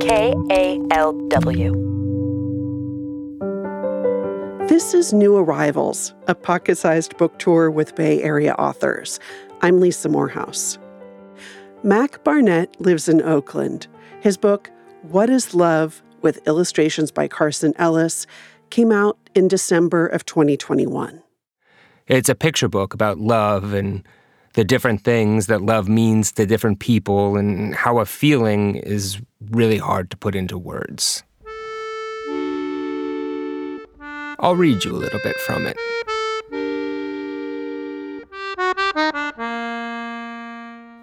KALW. This is New Arrivals, a pocket sized book tour with Bay Area authors. I'm Lisa Morehouse. Mac Barnett lives in Oakland. His book, What is Love, with illustrations by Carson Ellis, came out in December of 2021. It's a picture book about love and the different things that love means to different people and how a feeling is really hard to put into words. I'll read you a little bit from it.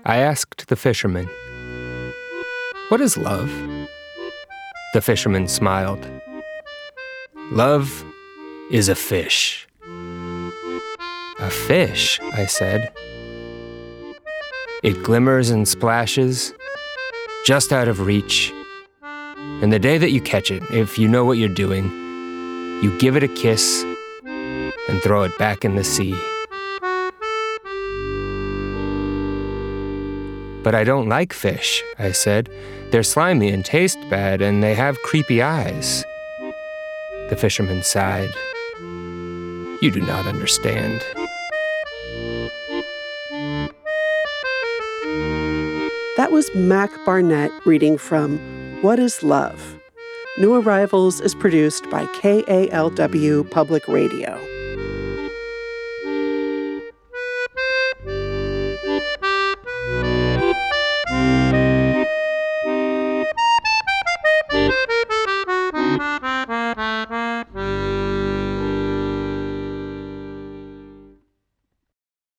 I asked the fisherman, What is love? The fisherman smiled. Love is a fish. A fish, I said. It glimmers and splashes, just out of reach. And the day that you catch it, if you know what you're doing, you give it a kiss and throw it back in the sea. But I don't like fish, I said. They're slimy and taste bad, and they have creepy eyes. The fisherman sighed. You do not understand. That was Mac Barnett reading from What is Love? New Arrivals is produced by KALW Public Radio.